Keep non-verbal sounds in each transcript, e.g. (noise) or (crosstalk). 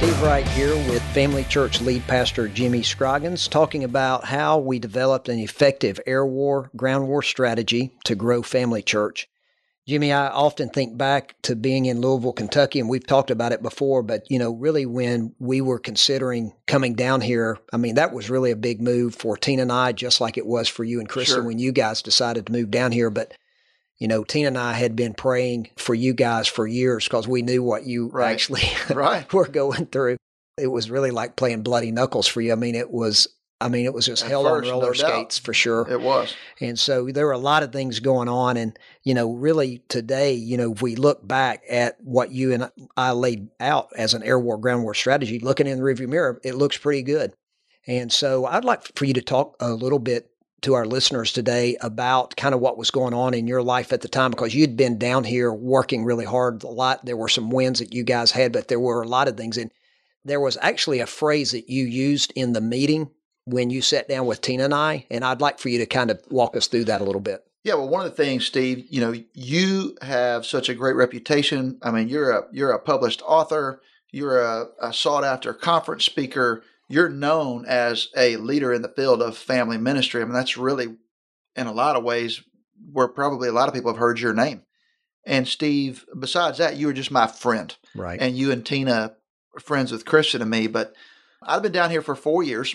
Steve Wright here with Family Church lead pastor Jimmy Scroggins talking about how we developed an effective air war, ground war strategy to grow Family Church. Jimmy, I often think back to being in Louisville, Kentucky, and we've talked about it before, but you know, really when we were considering coming down here, I mean, that was really a big move for Tina and I, just like it was for you and Kristen sure. when you guys decided to move down here. But you know, Tina and I had been praying for you guys for years because we knew what you right. actually (laughs) right. were going through. It was really like playing bloody knuckles for you. I mean, it was I mean, it was just At hell first, on roller no skates for sure. It was. And so there were a lot of things going on. And, you know, really today, you know, if we look back at what you and I laid out as an air war, ground war strategy, looking in the rearview mirror, it looks pretty good. And so I'd like for you to talk a little bit to our listeners today about kind of what was going on in your life at the time because you'd been down here working really hard a lot. There were some wins that you guys had, but there were a lot of things. And there was actually a phrase that you used in the meeting when you sat down with Tina and I. And I'd like for you to kind of walk us through that a little bit. Yeah, well, one of the things, Steve, you know, you have such a great reputation. I mean, you're a you're a published author. You're a, a sought after conference speaker you're known as a leader in the field of family ministry. I mean, that's really, in a lot of ways, where probably a lot of people have heard your name. And Steve, besides that, you were just my friend. Right. And you and Tina are friends with Kristen and me. But I've been down here for four years.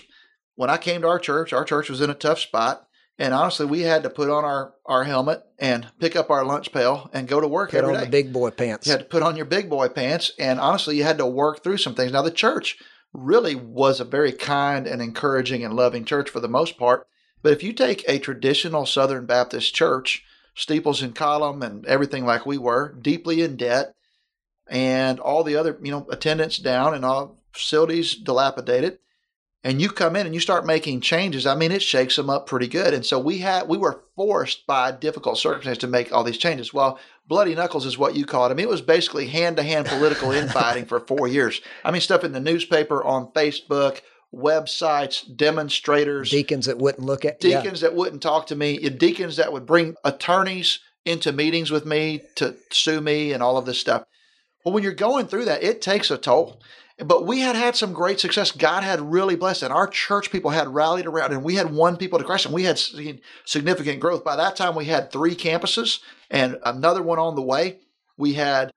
When I came to our church, our church was in a tough spot. And honestly, we had to put on our, our helmet and pick up our lunch pail and go to work put every on day. the big boy pants. You had to put on your big boy pants. And honestly, you had to work through some things. Now, the church really was a very kind and encouraging and loving church for the most part. But if you take a traditional Southern Baptist church, steeples and column and everything like we were, deeply in debt, and all the other, you know, attendance down and all facilities dilapidated, and you come in and you start making changes, I mean, it shakes them up pretty good. And so we had we were forced by difficult circumstances to make all these changes. Well, bloody knuckles is what you call it. I mean, it was basically hand to hand political (laughs) infighting for four years. I mean, stuff in the newspaper, on Facebook, websites, demonstrators, deacons that wouldn't look at deacons yeah. that wouldn't talk to me, deacons that would bring attorneys into meetings with me to sue me and all of this stuff. Well, when you're going through that, it takes a toll. But we had had some great success. God had really blessed, and our church people had rallied around, and we had won people to Christ, and we had seen significant growth. By that time, we had three campuses and another one on the way. We had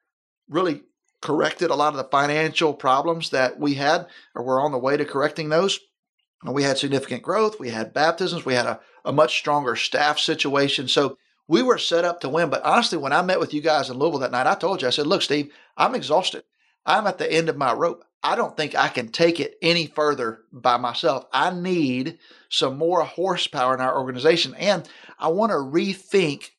really corrected a lot of the financial problems that we had, or we're on the way to correcting those. And we had significant growth. We had baptisms. We had a, a much stronger staff situation. So we were set up to win. But honestly, when I met with you guys in Louisville that night, I told you, I said, look, Steve, I'm exhausted. I'm at the end of my rope. I don't think I can take it any further by myself. I need some more horsepower in our organization. And I want to rethink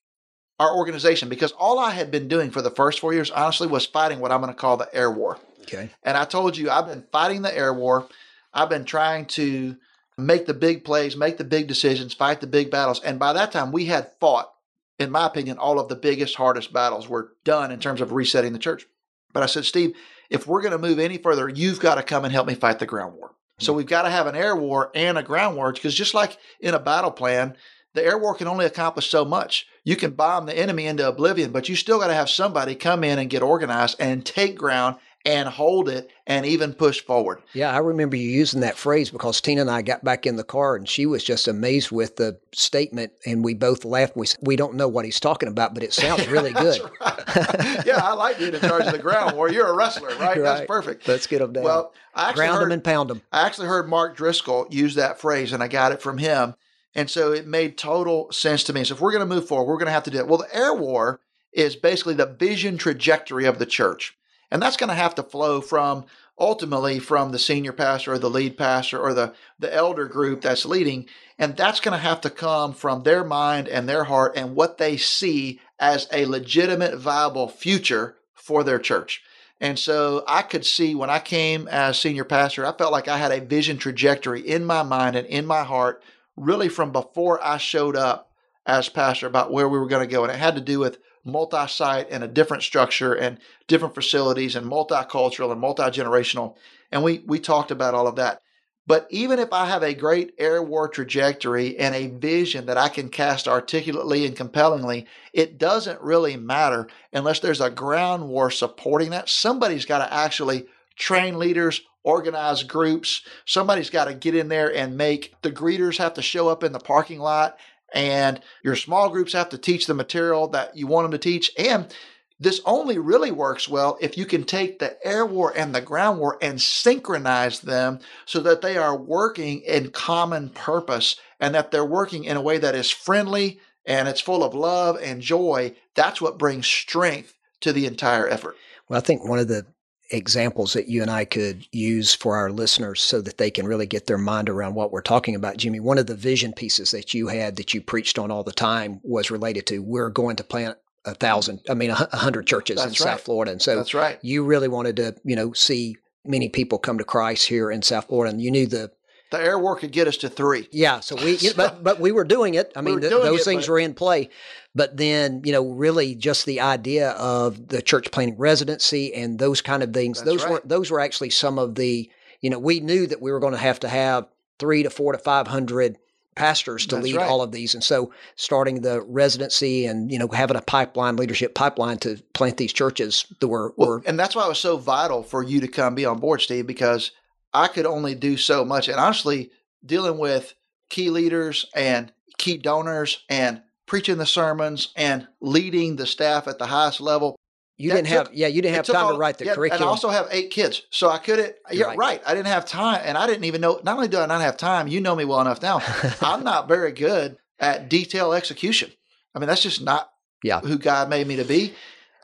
our organization because all I had been doing for the first four years, honestly, was fighting what I'm going to call the air war. Okay. And I told you I've been fighting the air war. I've been trying to make the big plays, make the big decisions, fight the big battles. And by that time, we had fought, in my opinion, all of the biggest, hardest battles were done in terms of resetting the church. But I said, Steve, if we're going to move any further, you've got to come and help me fight the ground war. So mm. we've got to have an air war and a ground war because just like in a battle plan, the air war can only accomplish so much. You can bomb the enemy into oblivion, but you still got to have somebody come in and get organized and take ground and hold it and even push forward. Yeah, I remember you using that phrase because Tina and I got back in the car and she was just amazed with the statement and we both laughed. We we don't know what he's talking about, but it sounds (laughs) really good. right. yeah, I like being in charge of the ground war. You're a wrestler, right? right. That's perfect. Let's get them down. Well, I ground heard, them and pound them. I actually heard Mark Driscoll use that phrase and I got it from him. And so it made total sense to me. So if we're going to move forward, we're going to have to do it. Well, the air war is basically the vision trajectory of the church. And that's going to have to flow from ultimately from the senior pastor or the lead pastor or the, the elder group that's leading. And that's going to have to come from their mind and their heart and what they see as a legitimate, viable future for their church. And so I could see when I came as senior pastor, I felt like I had a vision trajectory in my mind and in my heart, really from before I showed up as pastor about where we were going to go. And it had to do with multi site and a different structure and different facilities and multicultural and multi generational. And we, we talked about all of that. But even if I have a great air war trajectory and a vision that I can cast articulately and compellingly, it doesn't really matter unless there's a ground war supporting that. Somebody's got to actually train leaders, organize groups. Somebody's got to get in there and make the greeters have to show up in the parking lot and your small groups have to teach the material that you want them to teach. And this only really works well if you can take the air war and the ground war and synchronize them so that they are working in common purpose and that they're working in a way that is friendly and it's full of love and joy. That's what brings strength to the entire effort. Well, I think one of the examples that you and I could use for our listeners so that they can really get their mind around what we're talking about, Jimmy. One of the vision pieces that you had that you preached on all the time was related to we're going to plant a thousand, I mean, a hundred churches That's in right. South Florida. And so That's right. you really wanted to, you know, see many people come to Christ here in South Florida. And you knew the, The air war could get us to three. yeah, so we, know, but, but we were doing it. I mean, were th- those it, things were in play. But then, you know, really just the idea of the church planting residency and those kind of things, That's those right. were, those were actually some of the, you know, we knew that we were going to have to have three to four to 500 pastors to That's lead right. all of these. And so starting the residency and, you know, having a pipeline, leadership pipeline to plant these churches that were, Well, were and that's why it was so vital for you to come be on board, Steve, because I could only do so much. And honestly, dealing with key leaders and key donors and preaching the sermons and leading the staff at the highest level. you that didn't took- have, yeah, you didn't have time all- to write the yeah, curriculum. And I also have eight kids. So I couldn't, You're yeah, right. right. I didn't have time. And I didn't even know, not only do I not have time, you know me well enough now, (laughs) I'm not very good at detail execution. I mean, that's just not Yeah. who God made me to be.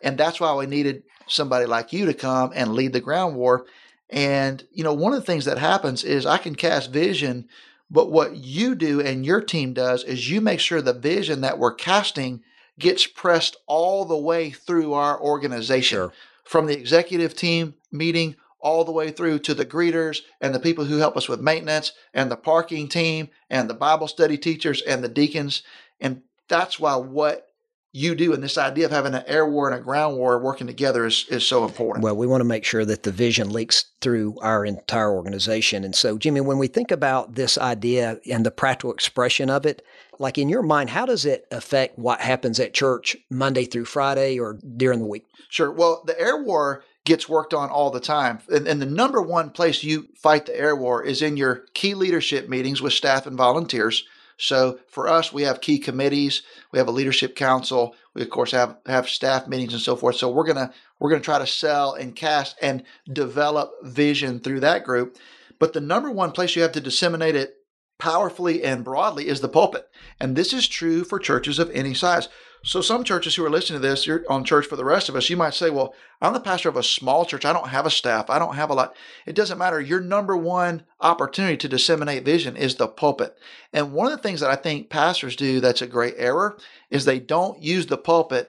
And that's why we needed somebody like you to come and lead the ground war. And, you know, one of the things that happens is I can cast vision, but what you do and your team does is you make sure the vision that we're casting gets pressed all the way through our organization Sure. from the executive team meeting all the way through to the greeters and the people who help us with maintenance and the parking team and the Bible study teachers and the deacons. And that's why what you do and this idea of having an air war and a ground war working together is, is so important. Well, we want to make sure that the vision leaks through our entire organization. And so, Jimmy, when we think about this idea and the practical expression of it, like in your mind, how does it affect what happens at church Monday through Friday or during the week? Sure. Well, the air war gets worked on all the time. And, and the number one place you fight the air war is in your key leadership meetings with staff and volunteers. So for us, we have key committees, we have a leadership council, we of course have have staff meetings and so forth. So we're gonna we're gonna try to sell and cast and develop vision through that group. But the number one place you have to disseminate it powerfully and broadly is the pulpit. And this is true for churches of any size. So some churches who are listening to this, you're on church for the rest of us, you might say, well, I'm the pastor of a small church. I don't have a staff. I don't have a lot. It doesn't matter. Your number one opportunity to disseminate vision is the pulpit. And one of the things that I think pastors do that's a great error is they don't use the pulpit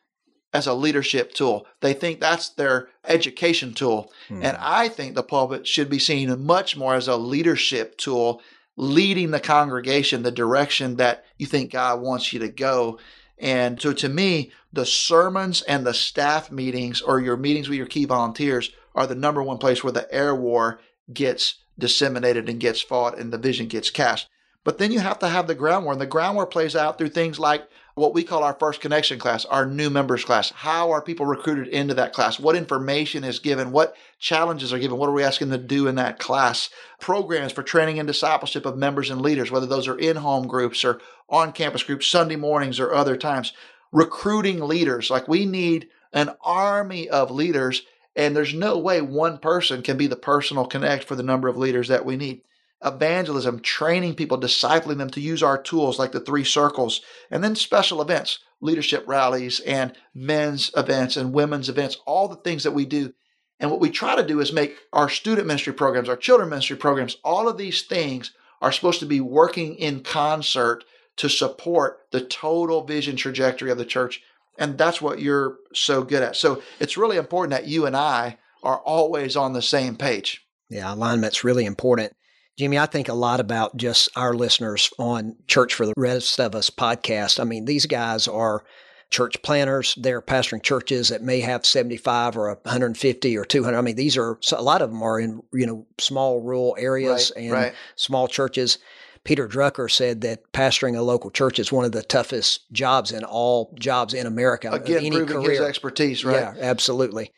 as a leadership tool. They think that's their education tool. Hmm. And I think the pulpit should be seen much more as a leadership tool, leading the congregation the direction that you think God wants you to go. And so to me, the sermons and the staff meetings or your meetings with your key volunteers are the number one place where the air war gets disseminated and gets fought and the vision gets cast. But then you have to have the ground war. And the ground war plays out through things like what we call our first connection class, our new members class. How are people recruited into that class? What information is given? What challenges are given? What are we asking them to do in that class? Programs for training and discipleship of members and leaders, whether those are in home groups or on campus groups, Sunday mornings or other times. Recruiting leaders. Like we need an army of leaders, and there's no way one person can be the personal connect for the number of leaders that we need evangelism, training people, discipling them to use our tools like the three circles, and then special events, leadership rallies, and men's events and women's events, all the things that we do. And what we try to do is make our student ministry programs, our children ministry programs, all of these things are supposed to be working in concert to support the total vision trajectory of the church. And that's what you're so good at. So it's really important that you and I are always on the same page. Yeah, alignment's really important. Jimmy, I think a lot about just our listeners on Church for the Rest of Us podcast. I mean, these guys are church planters. They're pastoring churches that may have 75 or 150 or 200. I mean, these are a lot of them are in, you know, small rural areas Right, and right. small churches. Peter Drucker said that pastoring a local church is one of the toughest jobs in all jobs in America. Again, any proving his career. expertise, right? Yeah, absolutely.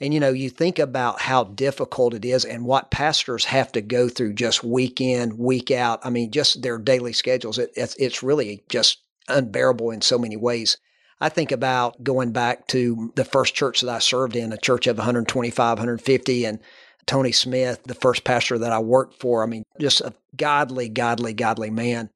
And you know, you think about how difficult it is and what pastors have to go through just week in, week out. I mean, just their daily schedules. It, it's, it's really just unbearable in so many ways. I think about going back to the first church that I served in, a church of 125, 150, and Tony Smith, the first pastor that I worked for. I mean, just a godly, godly, godly man.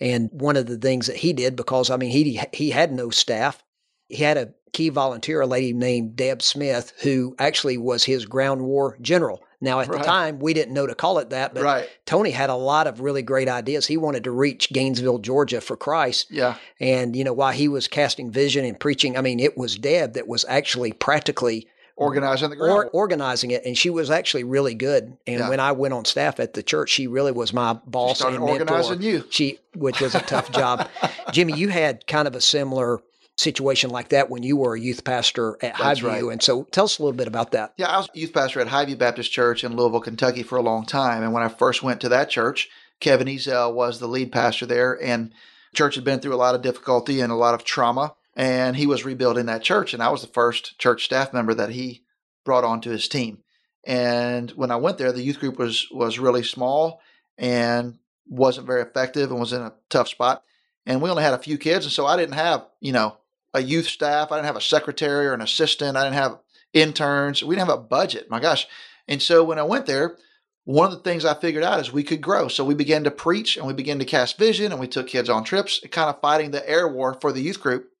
And one of the things that he did, because I mean, he he had no staff, he had a key volunteer, a lady named Deb Smith, who actually was his ground war general. Now, at Right. the time, we didn't know to call it that, but right. Tony had a lot of really great ideas. He wanted to reach Gainesville, Georgia for Christ. Yeah. And, you know, while he was casting vision and preaching, I mean, it was Deb that was actually practically Organizing the ground. or, organizing it. And she was actually really good. And Yeah. when I went on staff at the church, she really was my boss and mentor. organizing you. She, which was a tough job. (laughs) Jimmy, you had kind of a similar situation like that when you were a youth pastor at That's Highview. right. And so tell us a little bit about that. Yeah, I was a youth pastor at Highview Baptist Church in Louisville, Kentucky for a long time. And when I first went to that church, Kevin Ezell was the lead pastor there. And church had been through a lot of difficulty and a lot of trauma. And he was rebuilding that church. And I was the first church staff member that he brought onto his team. And when I went there, the youth group was was really small and wasn't very effective and was in a tough spot. And we only had a few kids. And so I didn't have, you know, a youth staff. I didn't have a secretary or an assistant. I didn't have interns. We didn't have a budget. My gosh. And so when I went there, one of the things I figured out is we could grow. So we began to preach and we began to cast vision and we took kids on trips, kind of fighting the air war for the youth group.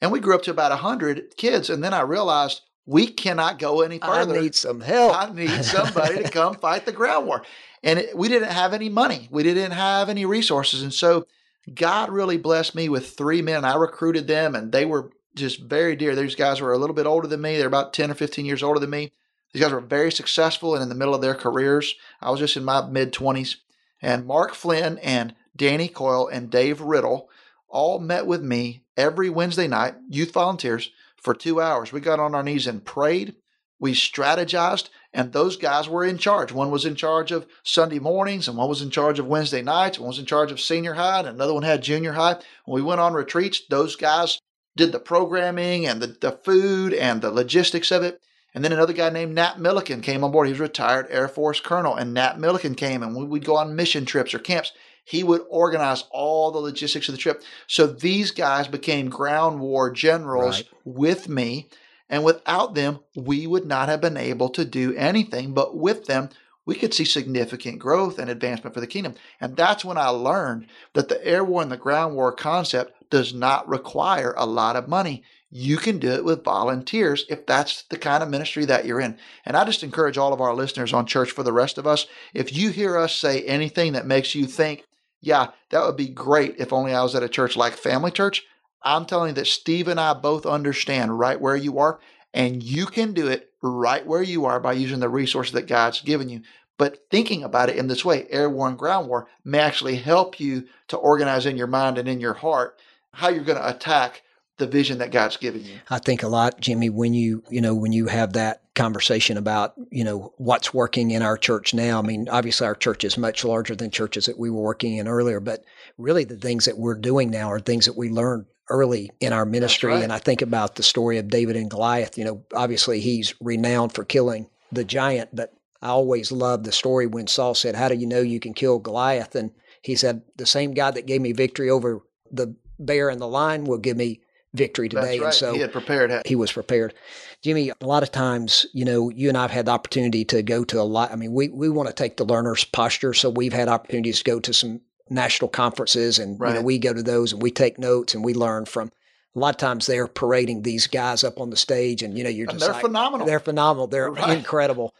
And we grew up to about 100 kids. And then I realized we cannot go any further. I need some help. I need somebody to come fight the ground war. And it, we didn't have any money. We didn't have any resources. And so God really blessed me with three men. I recruited them and they were just very dear. These guys were a little bit older than me. They're about 10 or 15 years older than me. These guys were very successful and in the middle of their careers. I was just in my mid 20s. And Mark Flynn and Danny Coyle and Dave Riddle all met with me every Wednesday night, youth volunteers, for two hours. We got on our knees and prayed. We strategized, and those guys were in charge. One was in charge of Sunday mornings, and one was in charge of Wednesday nights, one was in charge of senior high, and another one had junior high. When we went on retreats, those guys did the programming and the, the food and the logistics of it. And then another guy named Nat Milliken came on board. He was a retired Air Force colonel, and Nat Milliken came, and we would go on mission trips or camps. He would organize all the logistics of the trip. So these guys became ground war generals Right. with me. And without them, we would not have been able to do anything. But with them, we could see significant growth and advancement for the kingdom. And that's when I learned that the air war and the ground war concept does not require a lot of money. You can do it with volunteers if that's the kind of ministry that you're in. And I just encourage all of our listeners on Church for the Rest of Us if you hear us say anything that makes you think, yeah, that would be great if only I was at a church like Family Church, I'm telling you that Steve and I both understand right where you are, and you can do it right where you are by using the resources that God's given you. But thinking about it in this way, air war and ground war, may actually help you to organize in your mind and in your heart how you're going to attack the vision that God's given you. I think a lot, Jimmy, when you, you know, when you have that conversation about, you know, what's working in our church now. I mean, obviously our church is much larger than churches that we were working in earlier, but really the things that we're doing now are things that we learned early in our ministry. right. And I think about the story of David and Goliath. You know, obviously he's renowned for killing the giant, but I always loved the story when Saul said, How do you know you can kill Goliath? And he said, The same God that gave me victory over the bear and the lion will give me victory today. Right. And so he had prepared. he was prepared. Jimmy, a lot of times, you know, you and I have had the opportunity to go to a lot. I mean, we, we want to take the learner's posture. So we've had opportunities to go to some national conferences and, you know, we go to those and we take notes and we learn from a lot of times they're parading these guys up on the stage and, you know, you're And just they're like, phenomenal. they're phenomenal. They're Right. incredible.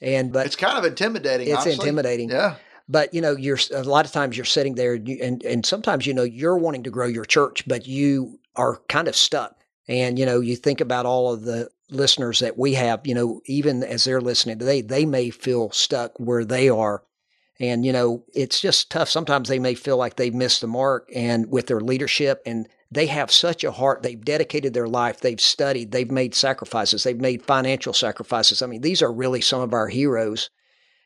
And, but it's kind of intimidating. it's honestly. intimidating. Yeah. But you know, you're a lot of times you're sitting there, and you, and and sometimes you know you're wanting to grow your church, but you are kind of stuck. And, you know, you think about all of the listeners that we have, you know, even as they're listening today, they may feel stuck where they are. And, you know, it's just tough. Sometimes they may feel like they've missed the mark and with their leadership and they have such a heart. They've dedicated their life. They've studied. They've made sacrifices. They've made financial sacrifices. I mean, these are really some of our heroes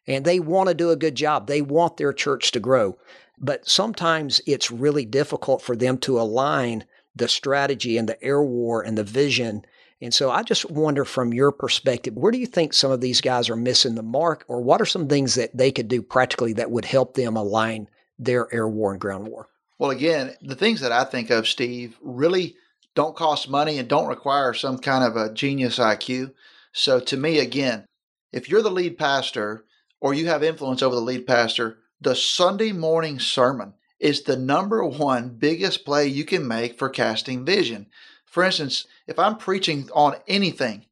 and they want to do a good job. They want their church to grow. But sometimes it's really difficult for them to align the strategy and the air war and the vision. And so I just wonder from your perspective, where do you think some of these guys are missing the mark, or what are some things that they could do practically that would help them align their air war and ground war? Well, again, the things that I think of, Steve, really don't cost money and don't require some kind of a genius IQ. So to me, again, if you're the lead pastor or you have influence over the lead pastor, the Sunday morning sermon is the number one biggest play you can make for casting vision. For instance, if I'm preaching on anything,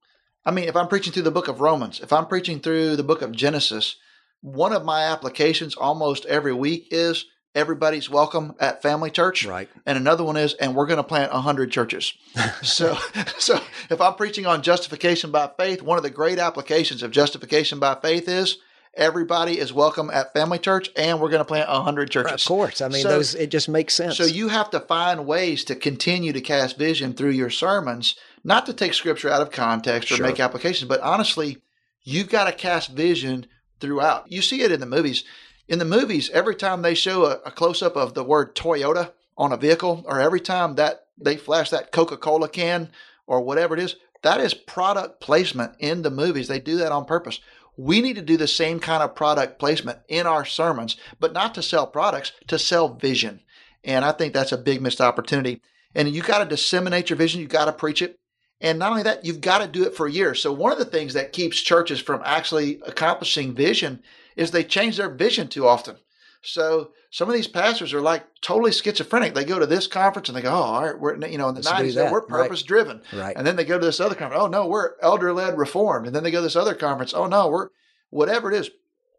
I mean, if I'm preaching through the book of Romans, if I'm preaching through the book of Genesis, one of my applications almost every week is everybody's welcome at family church right and another one is and we're going to plant 100 churches (laughs) so (laughs) so if i'm preaching on justification by faith one of the great applications of justification by faith is everybody is welcome at Family Church, and we're going to plant 100 churches. Of course. I mean, so, those it just makes sense. So you have to find ways to continue to cast vision through your sermons, not to take scripture out of context or sure. make applications, but honestly, you've got to cast vision throughout. You see it in the movies. In the movies, every time they show a, a close up of the word Toyota on a vehicle, or every time that they flash that Coca Cola can or whatever it is, that is product placement in the movies. They do that on purpose. We need to do the same kind of product placement in our sermons, but not to sell products, to sell vision. And I think that's a big missed opportunity. And you got to disseminate your vision, you got to preach it. And not only that, you've got to do it for years. So, one of the things that keeps churches from actually accomplishing vision is they change their vision too often. So some of these pastors are like totally schizophrenic. They go to this conference and they go, "Oh, all right, we're you know in the nineties we're purpose driven," right. and then they go to this other conference. Oh no, we're elder led reformed, and then they go to this other conference. Oh no, we're whatever it is,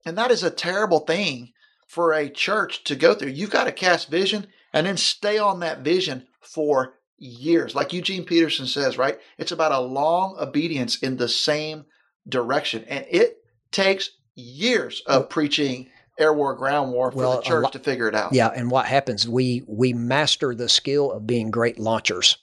and that is a terrible thing for a church to go through. You've got to cast vision and then stay on that vision for years, like Eugene Peterson says. Right? It's about a long obedience in the same direction, and it takes years of preaching air war, ground war for well, the church lo- to figure it out. Yeah, and what happens? We we master the skill of being great launchers.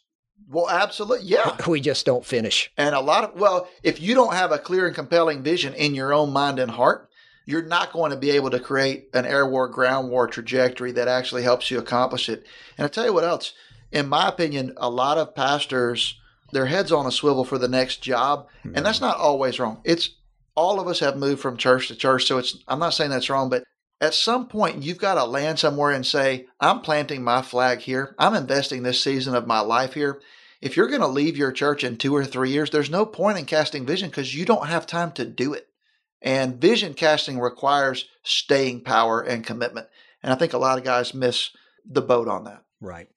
Well, absolutely, yeah. (laughs) We just don't finish. And a lot of well, if you don't have a clear and compelling vision in your own mind and heart, you're not going to be able to create an air war, ground war trajectory that actually helps you accomplish it. And I tell you what else, in my opinion, a lot of pastors their heads on a swivel for the next job, mm-hmm. and that's not always wrong. It's all of us have moved from church to church. So it's, I'm not saying that's wrong, but at some point you've got to land somewhere and say, I'm planting my flag here. I'm investing this season of my life here. If you're going to leave your church in two or three years, there's no point in casting vision because you don't have time to do it. And vision casting requires staying power and commitment. And I think a lot of guys miss the boat on that. Right.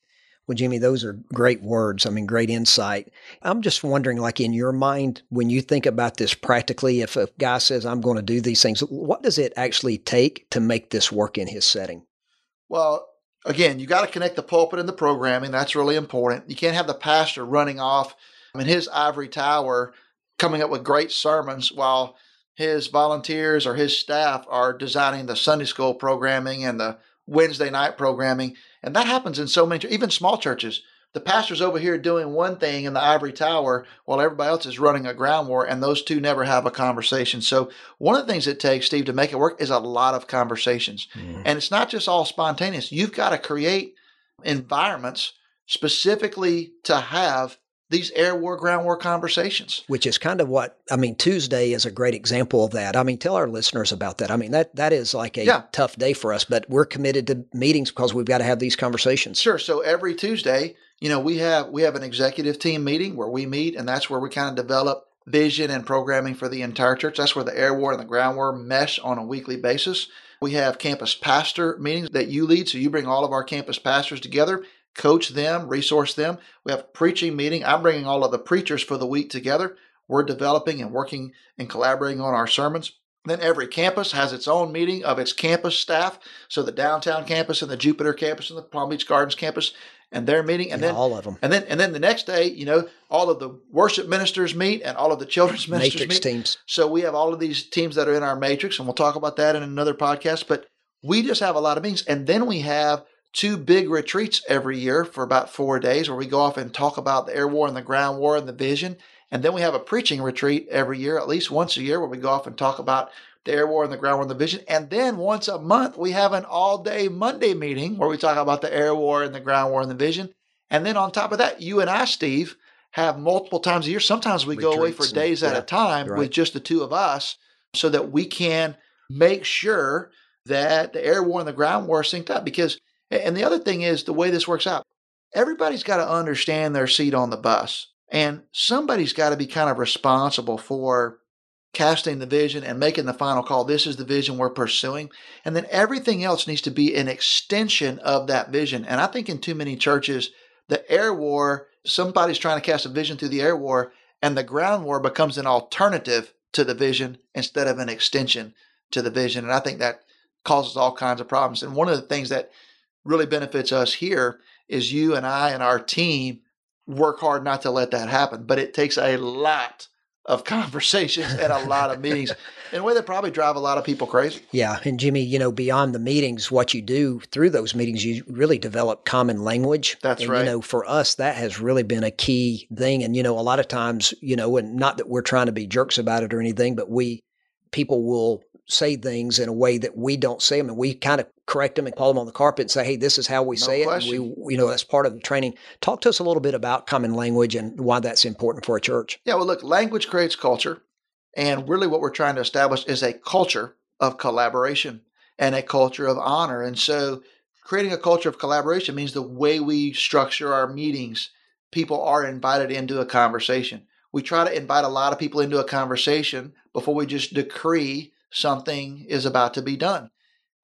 Well, Jimmy, those are great words. I mean, great insight. I'm just wondering, like in your mind, when you think about this practically, if a guy says, I'm going to do these things, what does it actually take to make this work in his setting? Well, again, you got to connect the pulpit and the programming. That's really important. You can't have the pastor running off in his ivory tower coming up with great sermons while his volunteers or his staff are designing the Sunday school programming and the Wednesday night programming. And that happens in so many, even small churches. The pastor's over here doing one thing in the ivory tower while everybody else is running a ground war, and those two never have a conversation. So, one of the things it takes, Steve, to make it work is a lot of conversations. Mm. And it's not just all spontaneous. You've got to create environments specifically to have these air war, ground war conversations. Which is kind of what I mean. Tuesday is a great example of that. I mean, tell our listeners about that. I mean, that that is like a yeah. tough day for us, but we're committed to meetings because we've got to have these conversations. Sure. So every Tuesday, you know, we have we have an executive team meeting where we meet, and that's where we kind of develop vision and programming for the entire church. That's where the air war and the ground war mesh on a weekly basis. We have campus pastor meetings that you lead, so you bring all of our campus pastors together coach them, resource them. We have a preaching meeting. I'm bringing all of the preachers for the week together. We're developing and working and collaborating on our sermons. Then every campus has its own meeting of its campus staff. So the downtown campus and the Jupiter campus and the Palm Beach Gardens campus and their meeting, and Yeah, then all of them. and then and then the next day, you know, all of the worship ministers meet and all of the children's (laughs) ministers Matrix meet. teams. So we have all of these teams that are in our matrix, and we'll talk about that in another podcast. But we just have a lot of meetings, and then we have two big retreats every year for about four days, where we go off and talk about the air war and the ground war and the vision. And then we have a preaching retreat every year, at least once a year, where we go off and talk about the air war and the ground war and the vision. And then once a month, we have an all-day Monday meeting where we talk about the air war and the ground war and the vision. And then on top of that, you and I, Steve, have multiple times a year. Sometimes we go away for Retreats and- days at yeah, a time right. with just the two of us so that we can make sure that the air war and the ground war are synced up. Because, and the other thing is the way this works out, everybody's got to understand their seat on the bus. And somebody's got to be kind of responsible for casting the vision and making the final call. This is the vision we're pursuing. And then everything else needs to be an extension of that vision. And I think in too many churches, the air war, somebody's trying to cast a vision through the air war, and the ground war becomes an alternative to the vision instead of an extension to the vision. And I think that causes all kinds of problems. And one of the things that really benefits us here is you and I and our team work hard not to let that happen. But it takes a lot of (laughs) conversations and a lot of meetings in a way that probably drive a lot of people crazy. Yeah. And Jimmy, you know, beyond the meetings, what you do through those meetings, you really develop common language. That's and, right. You know, for us, that has really been a key thing. And, you know, a lot of times, you know, and not that we're trying to be jerks about it or anything, but we, people will say things in a way that we don't say them and we kind of correct them and call them on the carpet and say, hey, this is how we No say it. question. And we, you know, that's part of the training. Talk to us a little bit about common language and why that's important for a church. Yeah, well, look, language creates culture. And really, what we're trying to establish is a culture of collaboration and a culture of honor. And so, creating a culture of collaboration means the way we structure our meetings, people are invited into a conversation. We try to invite a lot of people into a conversation before we just decree something is about to be done.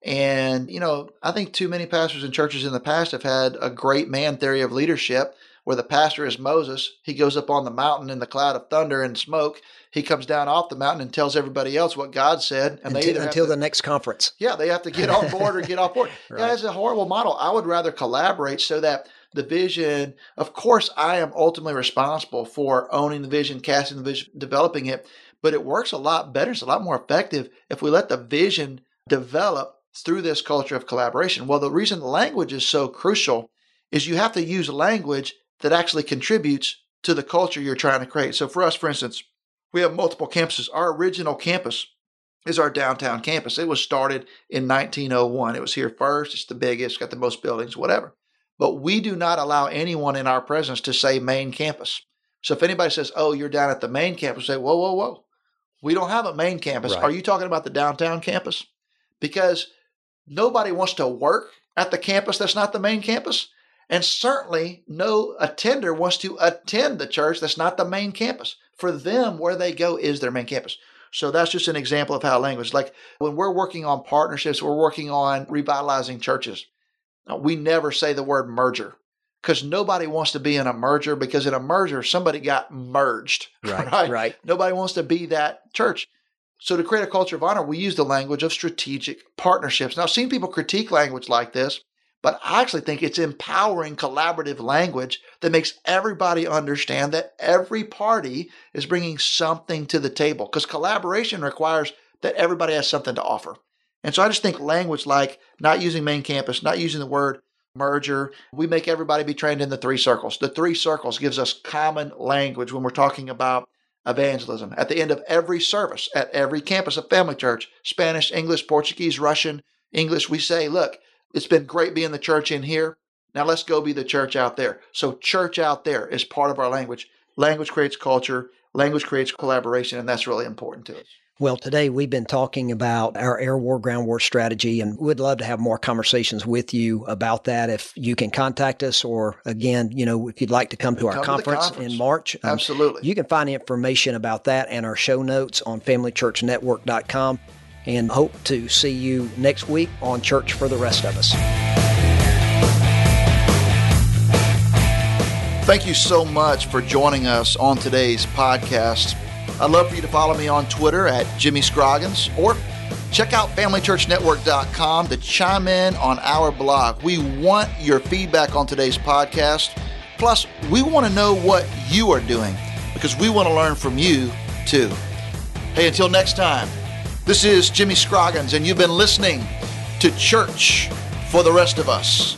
And, you know, I think too many pastors and churches in the past have had a great man theory of leadership where the pastor is Moses. He goes up on the mountain in the cloud of thunder and smoke. He comes down off the mountain and tells everybody else what God said. And they until either until to- the next conference. yeah, they have to get on board or get off board. (laughs) Right. Yeah, it's a horrible model. I would rather collaborate so that the vision, of course, I am ultimately responsible for owning the vision, casting the vision, developing it, but it works a lot better. It's a lot more effective if we let the vision develop through this culture of collaboration. Well, the reason language is so crucial is you have to use language that actually contributes to the culture you're trying to create. So for us, for instance, we have multiple campuses. Our original campus is our downtown campus. It was started in 1901. It was here first. It's the biggest, got the most buildings, whatever. But we do not allow anyone in our presence to say main campus. So if anybody says, "Oh, you're down at the main campus," say, "Whoa, whoa, whoa! We don't have a main campus. Right. Are you talking about the downtown campus?" Because nobody wants to work at the campus that's not the main campus, and certainly no attender wants to attend the church that's not the main campus. For them, where they go is their main campus. So that's just an example of how language, like when we're working on partnerships, we're working on revitalizing churches. We never say the word merger because nobody wants to be in a merger because in a merger, somebody got merged. (laughs) Right. Right. right Nobody wants to be that church. So to create a culture of honor, we use the language of strategic partnerships. Now, I've seen people critique language like this, but I actually think it's empowering collaborative language that makes everybody understand that every party is bringing something to the table because collaboration requires that everybody has something to offer. And so I just think language like not using main campus, not using the word merger, we make everybody be trained in the three circles. The three circles gives us common language when we're talking about evangelism. At the end of every service, at every campus of Family Church, Spanish, English, Portuguese, Russian, English, we say, look, it's been great being the church in here. Now let's go be the church out there. So, church out there is part of our language. Language creates culture, language creates collaboration, and that's really important to us. Well, today we've been talking about our air war, ground war strategy, and we'd love to have more conversations with you about that. If you can contact us, or again, you know, if you'd like to come to our Come to conference, conference. in March, um, Absolutely. you can find information about that and our show notes on FamilyChurchNetwork.com. And hope to see you next week on Church for the Rest of Us. Thank you so much for joining us on today's podcast. I'd love for you to follow me on Twitter at Jimmy Scroggins or check out FamilyChurchNetwork.com to chime in on our blog. We want your feedback on today's podcast. Plus, we want to know what you are doing because we want to learn from you too. Hey, until next time, this is Jimmy Scroggins, and you've been listening to Church for the Rest of Us.